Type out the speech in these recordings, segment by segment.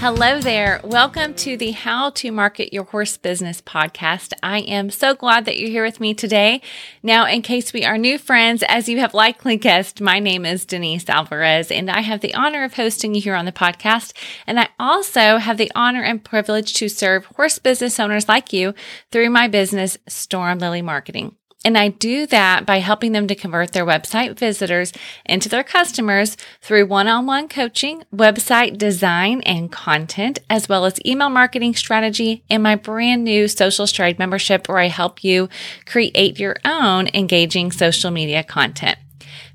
Hello there. Welcome to the How to Market Your Horse Business podcast. I am so glad that you're here with me today. Now, in case we are new friends, as you have likely guessed, my name is Denise Alvarez, and I have the honor of hosting you here on the podcast. And I also have the honor and privilege to serve horse business owners like you through my business, Storm Lily Marketing. And I do that by helping them to convert their website visitors into their customers through one on one coaching, website design and content, as well as email marketing strategy and my brand new Social Stride membership where I help you create your own engaging social media content.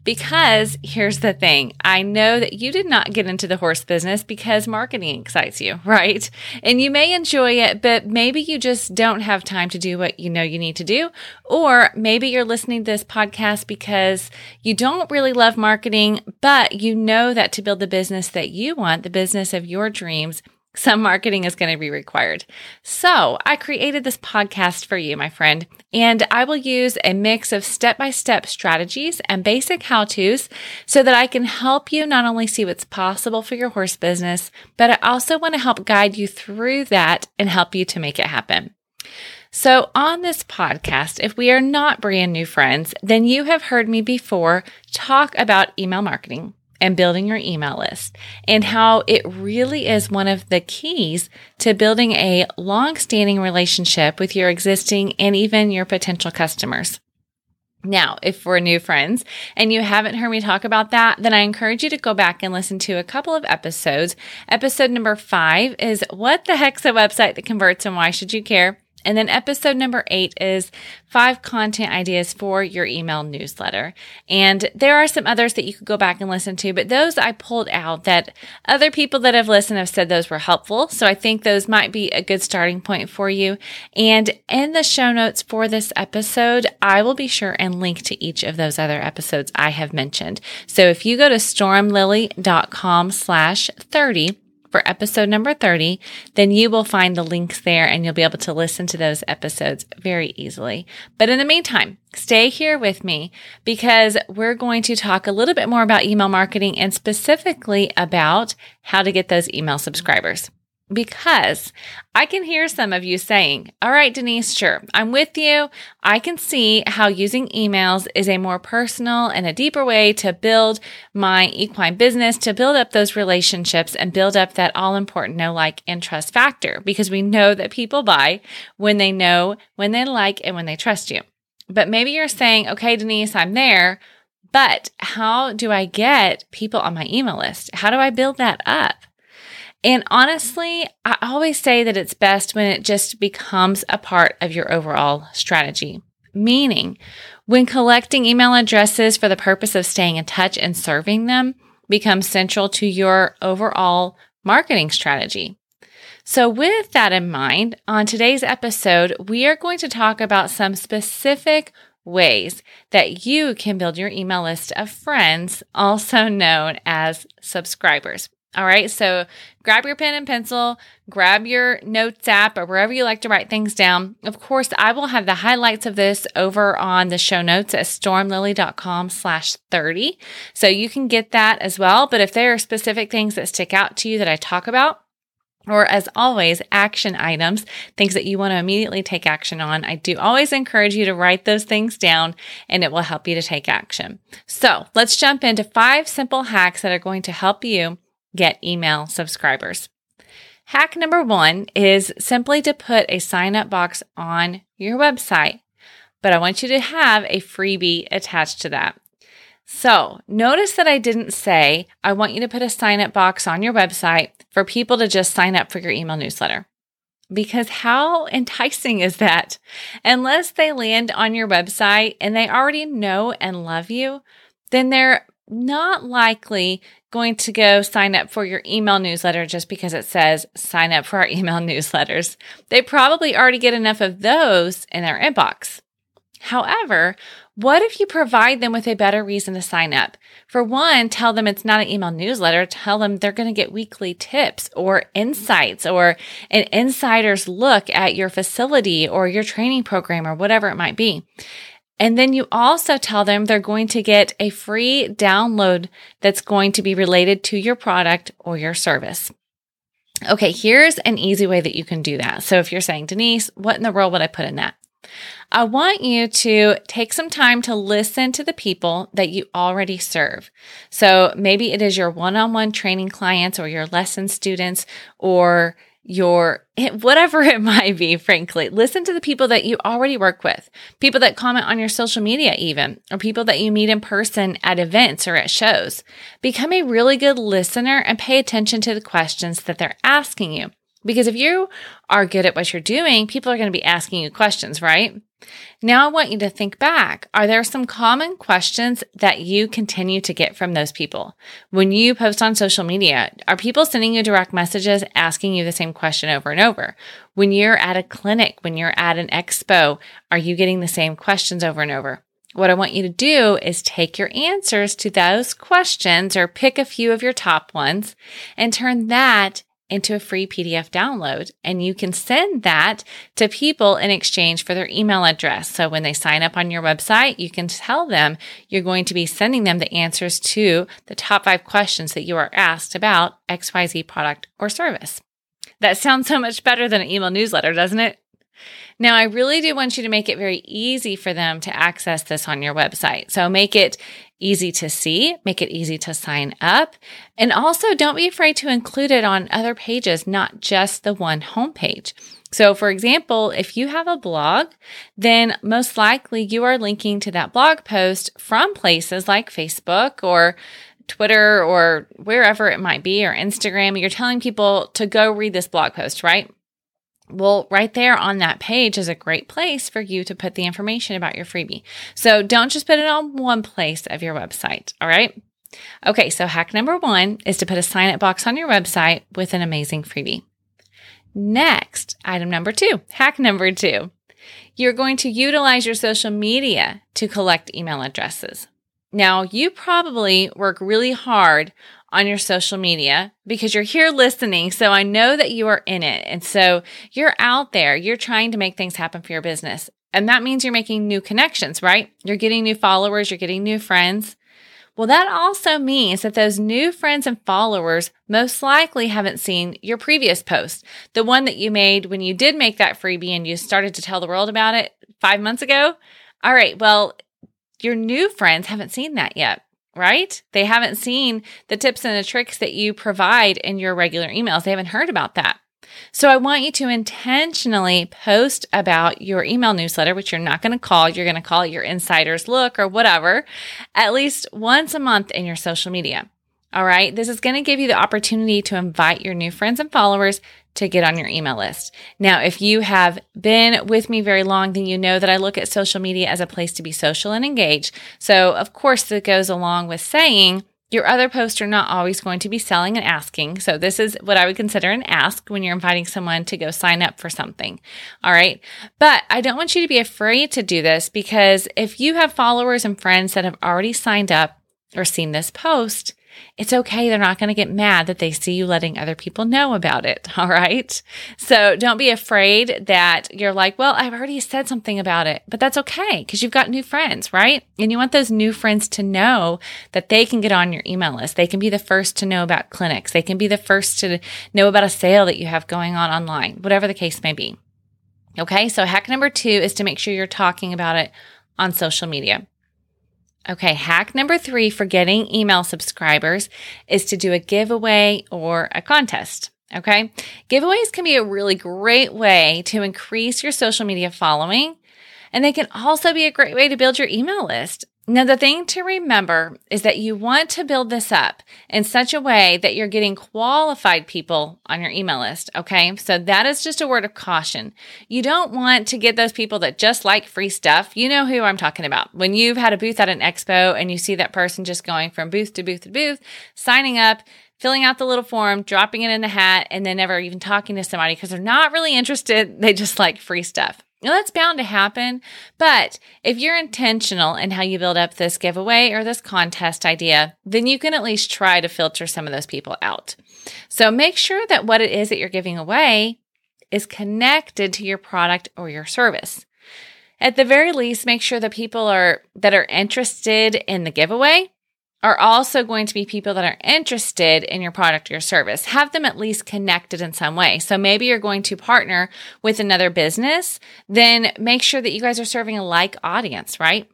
Because here's the thing I know that you did not get into the horse business because marketing excites you, right? And you may enjoy it, but maybe you just don't have time to do what you know you need to do. Or maybe you're listening to this podcast because you don't really love marketing, but you know that to build the business that you want, the business of your dreams, some marketing is going to be required. So I created this podcast for you, my friend, and I will use a mix of step by step strategies and basic how to's so that I can help you not only see what's possible for your horse business, but I also want to help guide you through that and help you to make it happen. So, on this podcast, if we are not brand new friends, then you have heard me before talk about email marketing and building your email list and how it really is one of the keys to building a long standing relationship with your existing and even your potential customers. Now, if we're new friends and you haven't heard me talk about that, then I encourage you to go back and listen to a couple of episodes. Episode number five is What the Heck's a Website That Converts and Why Should You Care? And then episode number eight is five content ideas for your email newsletter. And there are some others that you could go back and listen to, but those I pulled out that other people that have listened have said those were helpful. So I think those might be a good starting point for you. And in the show notes for this episode, I will be sure and link to each of those other episodes I have mentioned. So if you go to stormlily.com slash 30, for episode number 30, then you will find the links there and you'll be able to listen to those episodes very easily. But in the meantime, stay here with me because we're going to talk a little bit more about email marketing and specifically about how to get those email subscribers because I can hear some of you saying, All right, Denise, sure, I'm with you. I can see how using emails is a more personal and a deeper way to build my equine business, to build up those relationships and build up that all important know, like, and trust factor because we know that people buy when they know, when they like, and when they trust you. But maybe you're saying, Okay, Denise, I'm there. But how do I get people on my email list? How do I build that up? And honestly, I always say that it's best when it just becomes a part of your overall strategy. Meaning, when collecting email addresses for the purpose of staying in touch and serving them becomes central to your overall marketing strategy. So, with that in mind, on today's episode, we are going to talk about some specific ways that you can build your email list of friends, also known as subscribers. All right. So grab your pen and pencil, grab your notes app or wherever you like to write things down. Of course, I will have the highlights of this over on the show notes at stormlily.com slash 30. So you can get that as well. But if there are specific things that stick out to you that I talk about, or as always, action items, things that you want to immediately take action on. I do always encourage you to write those things down and it will help you to take action. So let's jump into five simple hacks that are going to help you get email subscribers. Hack number one is simply to put a sign up box on your website, but I want you to have a freebie attached to that. So notice that I didn't say, I want you to put a sign up box on your website for people to just sign up for your email newsletter. Because how enticing is that? Unless they land on your website and they already know and love you, then they're not likely going to go sign up for your email newsletter just because it says sign up for our email newsletters. They probably already get enough of those in their inbox. However, what if you provide them with a better reason to sign up? For one, tell them it's not an email newsletter. Tell them they're going to get weekly tips or insights or an insider's look at your facility or your training program or whatever it might be. And then you also tell them they're going to get a free download that's going to be related to your product or your service. Okay, here's an easy way that you can do that. So if you're saying, Denise, what in the world would I put in that? I want you to take some time to listen to the people that you already serve. So maybe it is your one on one training clients or your lesson students or your whatever it might be, frankly. Listen to the people that you already work with, people that comment on your social media, even, or people that you meet in person at events or at shows. Become a really good listener and pay attention to the questions that they're asking you. Because if you are good at what you're doing, people are going to be asking you questions, right? Now I want you to think back. Are there some common questions that you continue to get from those people? When you post on social media, are people sending you direct messages asking you the same question over and over? When you're at a clinic, when you're at an expo, are you getting the same questions over and over? What I want you to do is take your answers to those questions or pick a few of your top ones and turn that into a free PDF download. And you can send that to people in exchange for their email address. So when they sign up on your website, you can tell them you're going to be sending them the answers to the top five questions that you are asked about XYZ product or service. That sounds so much better than an email newsletter, doesn't it? Now, I really do want you to make it very easy for them to access this on your website. So make it easy to see, make it easy to sign up. And also don't be afraid to include it on other pages, not just the one homepage. So, for example, if you have a blog, then most likely you are linking to that blog post from places like Facebook or Twitter or wherever it might be, or Instagram. You're telling people to go read this blog post, right? Well, right there on that page is a great place for you to put the information about your freebie. So don't just put it on one place of your website. All right. Okay. So hack number one is to put a sign up box on your website with an amazing freebie. Next, item number two, hack number two. You're going to utilize your social media to collect email addresses. Now, you probably work really hard on your social media because you're here listening. So I know that you are in it. And so you're out there, you're trying to make things happen for your business. And that means you're making new connections, right? You're getting new followers, you're getting new friends. Well, that also means that those new friends and followers most likely haven't seen your previous post, the one that you made when you did make that freebie and you started to tell the world about it five months ago. All right. Well, your new friends haven't seen that yet right? They haven't seen the tips and the tricks that you provide in your regular emails. They haven't heard about that. So I want you to intentionally post about your email newsletter, which you're not going to call. You're going to call it your insider's look or whatever, at least once a month in your social media. All right. This is going to give you the opportunity to invite your new friends and followers to get on your email list. Now, if you have been with me very long, then you know that I look at social media as a place to be social and engage. So, of course, that goes along with saying your other posts are not always going to be selling and asking. So, this is what I would consider an ask when you're inviting someone to go sign up for something. All right. But I don't want you to be afraid to do this because if you have followers and friends that have already signed up or seen this post, it's okay. They're not going to get mad that they see you letting other people know about it. All right. So don't be afraid that you're like, well, I've already said something about it, but that's okay because you've got new friends, right? And you want those new friends to know that they can get on your email list. They can be the first to know about clinics. They can be the first to know about a sale that you have going on online, whatever the case may be. Okay. So hack number two is to make sure you're talking about it on social media. Okay, hack number three for getting email subscribers is to do a giveaway or a contest. Okay, giveaways can be a really great way to increase your social media following, and they can also be a great way to build your email list. Now, the thing to remember is that you want to build this up in such a way that you're getting qualified people on your email list. Okay. So that is just a word of caution. You don't want to get those people that just like free stuff. You know who I'm talking about. When you've had a booth at an expo and you see that person just going from booth to booth to booth, signing up, filling out the little form, dropping it in the hat, and then never even talking to somebody because they're not really interested. They just like free stuff. Now, that's bound to happen, but if you're intentional in how you build up this giveaway or this contest idea, then you can at least try to filter some of those people out. So make sure that what it is that you're giving away is connected to your product or your service. At the very least, make sure the people are that are interested in the giveaway are also going to be people that are interested in your product or your service. Have them at least connected in some way. So maybe you're going to partner with another business, then make sure that you guys are serving a like audience, right?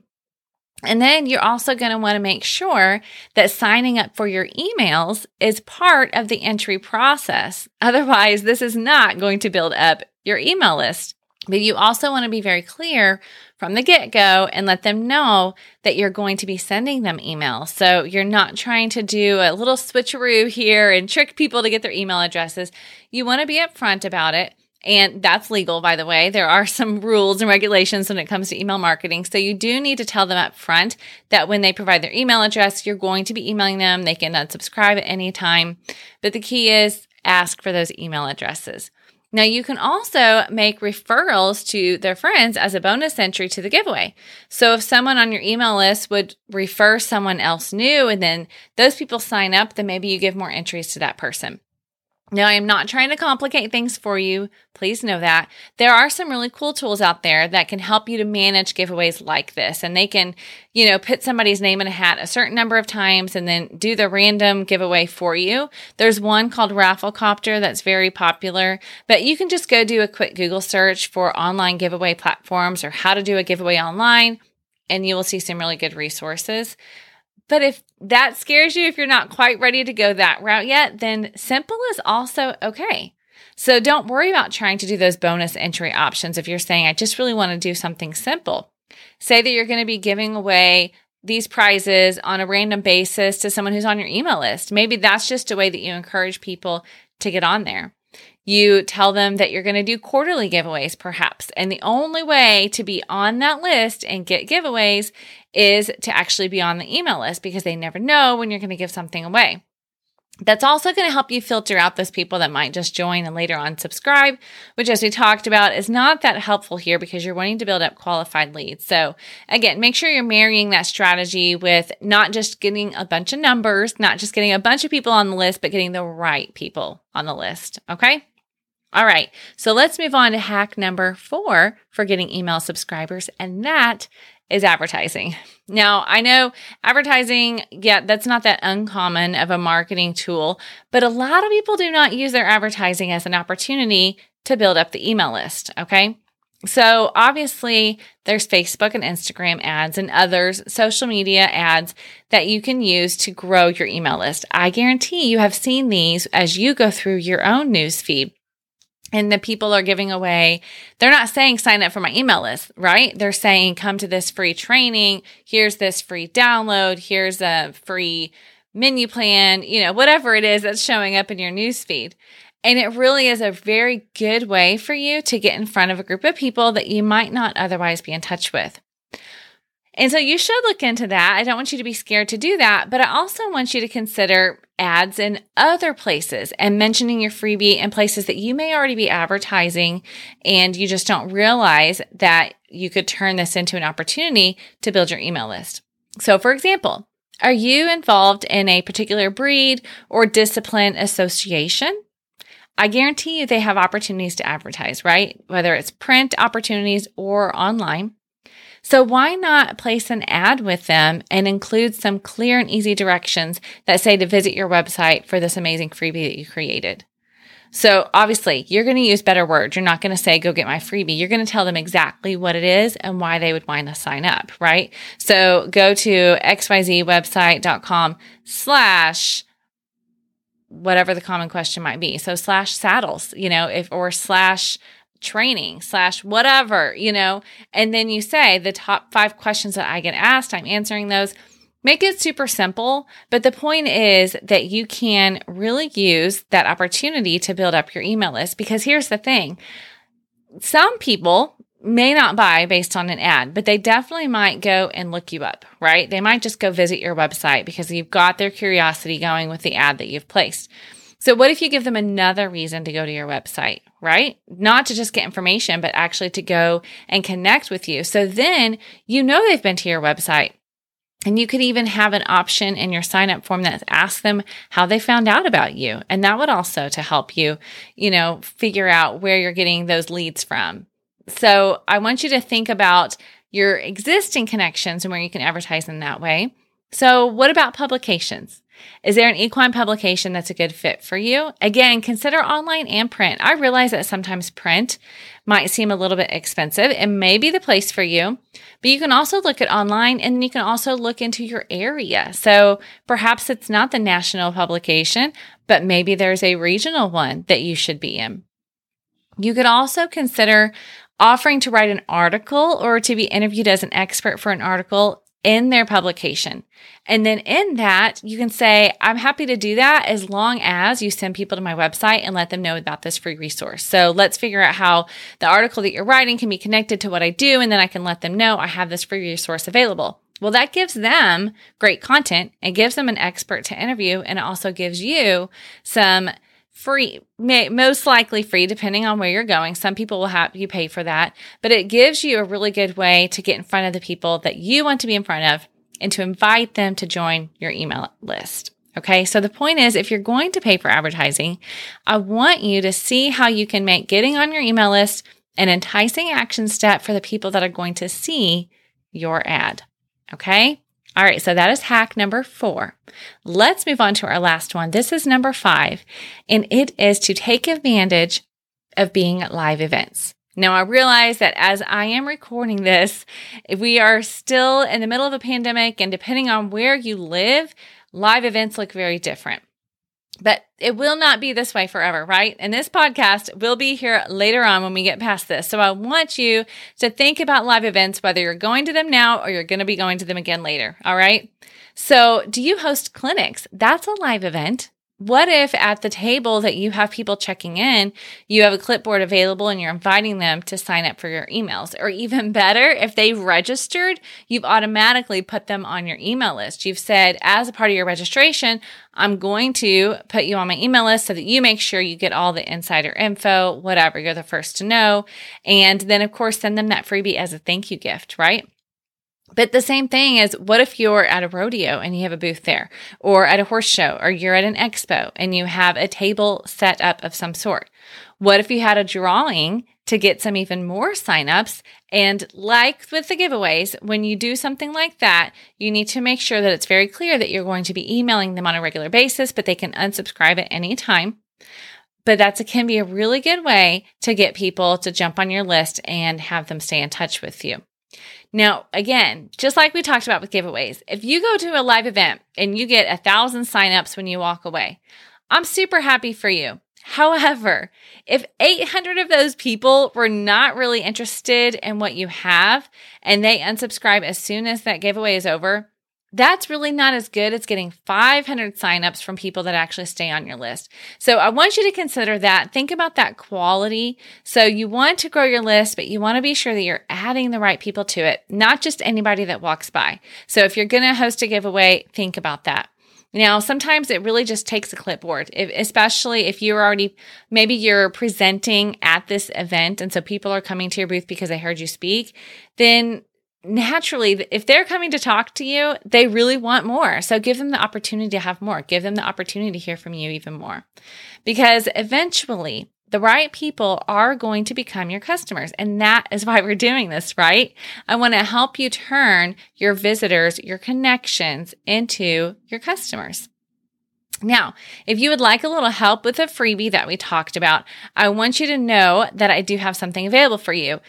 And then you're also going to want to make sure that signing up for your emails is part of the entry process. Otherwise, this is not going to build up your email list. But you also want to be very clear from the get go and let them know that you're going to be sending them emails. So you're not trying to do a little switcheroo here and trick people to get their email addresses. You want to be upfront about it. And that's legal, by the way. There are some rules and regulations when it comes to email marketing. So you do need to tell them up front that when they provide their email address, you're going to be emailing them. They can unsubscribe at any time. But the key is ask for those email addresses. Now, you can also make referrals to their friends as a bonus entry to the giveaway. So, if someone on your email list would refer someone else new and then those people sign up, then maybe you give more entries to that person. Now, I am not trying to complicate things for you. Please know that. There are some really cool tools out there that can help you to manage giveaways like this. And they can, you know, put somebody's name in a hat a certain number of times and then do the random giveaway for you. There's one called Rafflecopter that's very popular, but you can just go do a quick Google search for online giveaway platforms or how to do a giveaway online, and you will see some really good resources. But if that scares you, if you're not quite ready to go that route yet, then simple is also okay. So don't worry about trying to do those bonus entry options if you're saying, I just really want to do something simple. Say that you're going to be giving away these prizes on a random basis to someone who's on your email list. Maybe that's just a way that you encourage people to get on there. You tell them that you're going to do quarterly giveaways, perhaps. And the only way to be on that list and get giveaways is to actually be on the email list because they never know when you're going to give something away. That's also going to help you filter out those people that might just join and later on subscribe, which, as we talked about, is not that helpful here because you're wanting to build up qualified leads. So, again, make sure you're marrying that strategy with not just getting a bunch of numbers, not just getting a bunch of people on the list, but getting the right people on the list. Okay. All right, so let's move on to hack number four for getting email subscribers, and that is advertising. Now, I know advertising, yeah, that's not that uncommon of a marketing tool, but a lot of people do not use their advertising as an opportunity to build up the email list, okay? So obviously there's Facebook and Instagram ads and others social media ads that you can use to grow your email list. I guarantee you have seen these as you go through your own news feed and the people are giving away, they're not saying sign up for my email list, right? They're saying come to this free training. Here's this free download. Here's a free menu plan, you know, whatever it is that's showing up in your newsfeed. And it really is a very good way for you to get in front of a group of people that you might not otherwise be in touch with. And so you should look into that. I don't want you to be scared to do that, but I also want you to consider ads in other places and mentioning your freebie in places that you may already be advertising and you just don't realize that you could turn this into an opportunity to build your email list. So, for example, are you involved in a particular breed or discipline association? I guarantee you they have opportunities to advertise, right? Whether it's print opportunities or online. So why not place an ad with them and include some clear and easy directions that say to visit your website for this amazing freebie that you created? So obviously you're going to use better words. You're not going to say, go get my freebie. You're going to tell them exactly what it is and why they would want to sign up, right? So go to xyzwebsite.com slash whatever the common question might be. So slash saddles, you know, if, or slash training slash whatever, you know, and then you say the top five questions that I get asked, I'm answering those. Make it super simple. But the point is that you can really use that opportunity to build up your email list because here's the thing. Some people may not buy based on an ad, but they definitely might go and look you up, right? They might just go visit your website because you've got their curiosity going with the ad that you've placed. So, what if you give them another reason to go to your website, right? Not to just get information, but actually to go and connect with you. So then you know they've been to your website. And you could even have an option in your sign up form that asks them how they found out about you. And that would also to help you, you know, figure out where you're getting those leads from. So I want you to think about your existing connections and where you can advertise in that way. So, what about publications? Is there an equine publication that's a good fit for you? Again, consider online and print. I realize that sometimes print might seem a little bit expensive and may be the place for you, but you can also look at online and you can also look into your area. So perhaps it's not the national publication, but maybe there's a regional one that you should be in. You could also consider offering to write an article or to be interviewed as an expert for an article in their publication. And then in that, you can say, I'm happy to do that as long as you send people to my website and let them know about this free resource. So let's figure out how the article that you're writing can be connected to what I do. And then I can let them know I have this free resource available. Well, that gives them great content. It gives them an expert to interview and it also gives you some free, may, most likely free, depending on where you're going. Some people will have you pay for that, but it gives you a really good way to get in front of the people that you want to be in front of and to invite them to join your email list. Okay. So the point is, if you're going to pay for advertising, I want you to see how you can make getting on your email list an enticing action step for the people that are going to see your ad. Okay. All right, so that is hack number four. Let's move on to our last one. This is number five, and it is to take advantage of being at live events. Now, I realize that as I am recording this, we are still in the middle of a pandemic, and depending on where you live, live events look very different. But it will not be this way forever, right? And this podcast will be here later on when we get past this. So I want you to think about live events, whether you're going to them now or you're going to be going to them again later. All right. So do you host clinics? That's a live event. What if at the table that you have people checking in, you have a clipboard available and you're inviting them to sign up for your emails? Or even better, if they've registered, you've automatically put them on your email list. You've said, as a part of your registration, I'm going to put you on my email list so that you make sure you get all the insider info, whatever, you're the first to know. And then, of course, send them that freebie as a thank you gift, right? But the same thing is, what if you're at a rodeo and you have a booth there, or at a horse show, or you're at an expo and you have a table set up of some sort? What if you had a drawing to get some even more signups? And like with the giveaways, when you do something like that, you need to make sure that it's very clear that you're going to be emailing them on a regular basis, but they can unsubscribe at any time. But that can be a really good way to get people to jump on your list and have them stay in touch with you. Now, again, just like we talked about with giveaways, if you go to a live event and you get a thousand signups when you walk away, I'm super happy for you. However, if 800 of those people were not really interested in what you have and they unsubscribe as soon as that giveaway is over, that's really not as good as getting 500 signups from people that actually stay on your list. So I want you to consider that. Think about that quality. So you want to grow your list, but you want to be sure that you're adding the right people to it, not just anybody that walks by. So if you're going to host a giveaway, think about that. Now, sometimes it really just takes a clipboard, if, especially if you're already, maybe you're presenting at this event and so people are coming to your booth because they heard you speak, then naturally, if they're coming to talk to you, they really want more. So give them the opportunity to have more. Give them the opportunity to hear from you even more. Because eventually, the right people are going to become your customers. And that is why we're doing this, right? I want to help you turn your visitors, your connections into your customers. Now, if you would like a little help with a freebie that we talked about, I want you to know that I do have something available for you.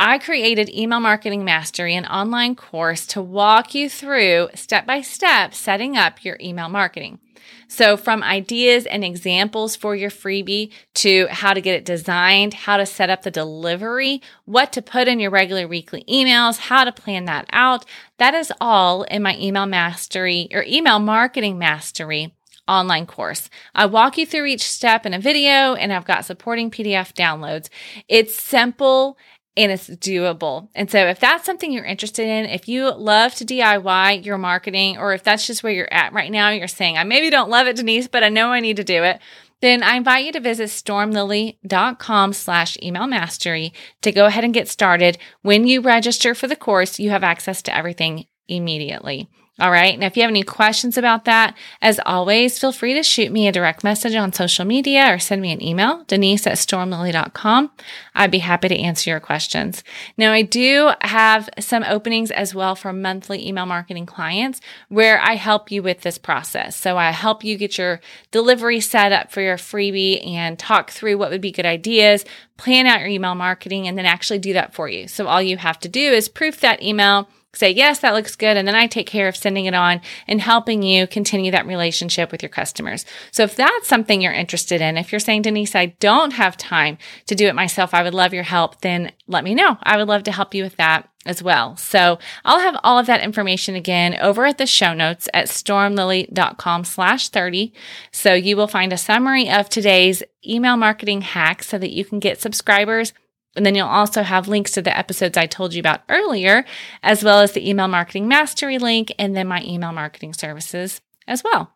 I created Email Marketing Mastery, an online course to walk you through step by step setting up your email marketing. So, from ideas and examples for your freebie to how to get it designed, how to set up the delivery, what to put in your regular weekly emails, how to plan that out, that is all in my email mastery or email marketing mastery online course. I walk you through each step in a video and I've got supporting PDF downloads. It's simple and it's doable. And so if that's something you're interested in, if you love to DIY your marketing, or if that's just where you're at right now, you're saying, I maybe don't love it, Denise, but I know I need to do it. Then I invite you to visit stormlily.com slash email mastery to go ahead and get started. When you register for the course, you have access to everything immediately. All right. Now, if you have any questions about that, as always, feel free to shoot me a direct message on social media or send me an email, denise at stormlily.com. I'd be happy to answer your questions. Now, I do have some openings as well for monthly email marketing clients where I help you with this process. So I help you get your delivery set up for your freebie and talk through what would be good ideas, plan out your email marketing, and then actually do that for you. So all you have to do is proof that email say, yes, that looks good. And then I take care of sending it on and helping you continue that relationship with your customers. So if that's something you're interested in, if you're saying, Denise, I don't have time to do it myself, I would love your help, then let me know. I would love to help you with that as well. So I'll have all of that information again over at the show notes at stormlily.com slash 30. So you will find a summary of today's email marketing hacks so that you can get subscribers and then you'll also have links to the episodes I told you about earlier, as well as the email marketing mastery link and then my email marketing services as well.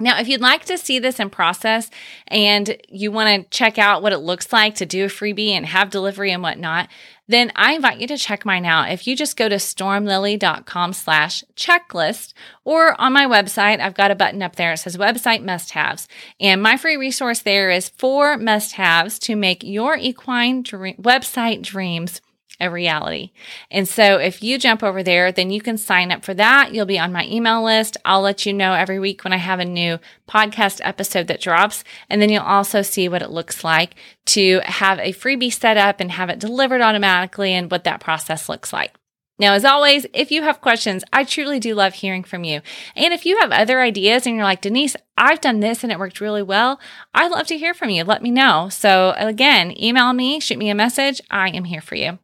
Now, if you'd like to see this in process and you want to check out what it looks like to do a freebie and have delivery and whatnot, then I invite you to check mine out. If you just go to stormlily.com slash checklist or on my website, I've got a button up there. It says website must haves. And my free resource there is four must haves to make your equine dream- website dreams a reality. And so if you jump over there, then you can sign up for that. You'll be on my email list. I'll let you know every week when I have a new podcast episode that drops. And then you'll also see what it looks like to have a freebie set up and have it delivered automatically and what that process looks like. Now, as always, if you have questions, I truly do love hearing from you. And if you have other ideas and you're like, Denise, I've done this and it worked really well, I'd love to hear from you. Let me know. So again, email me, shoot me a message. I am here for you.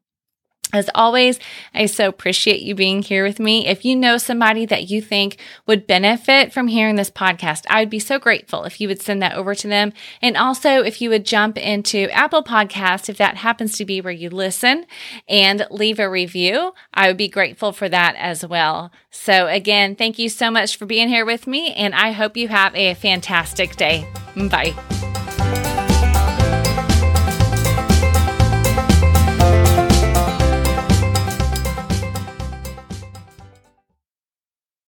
As always, I so appreciate you being here with me. If you know somebody that you think would benefit from hearing this podcast, I would be so grateful if you would send that over to them. And also, if you would jump into Apple Podcast, if that happens to be where you listen, and leave a review, I would be grateful for that as well. So, again, thank you so much for being here with me, and I hope you have a fantastic day. Bye.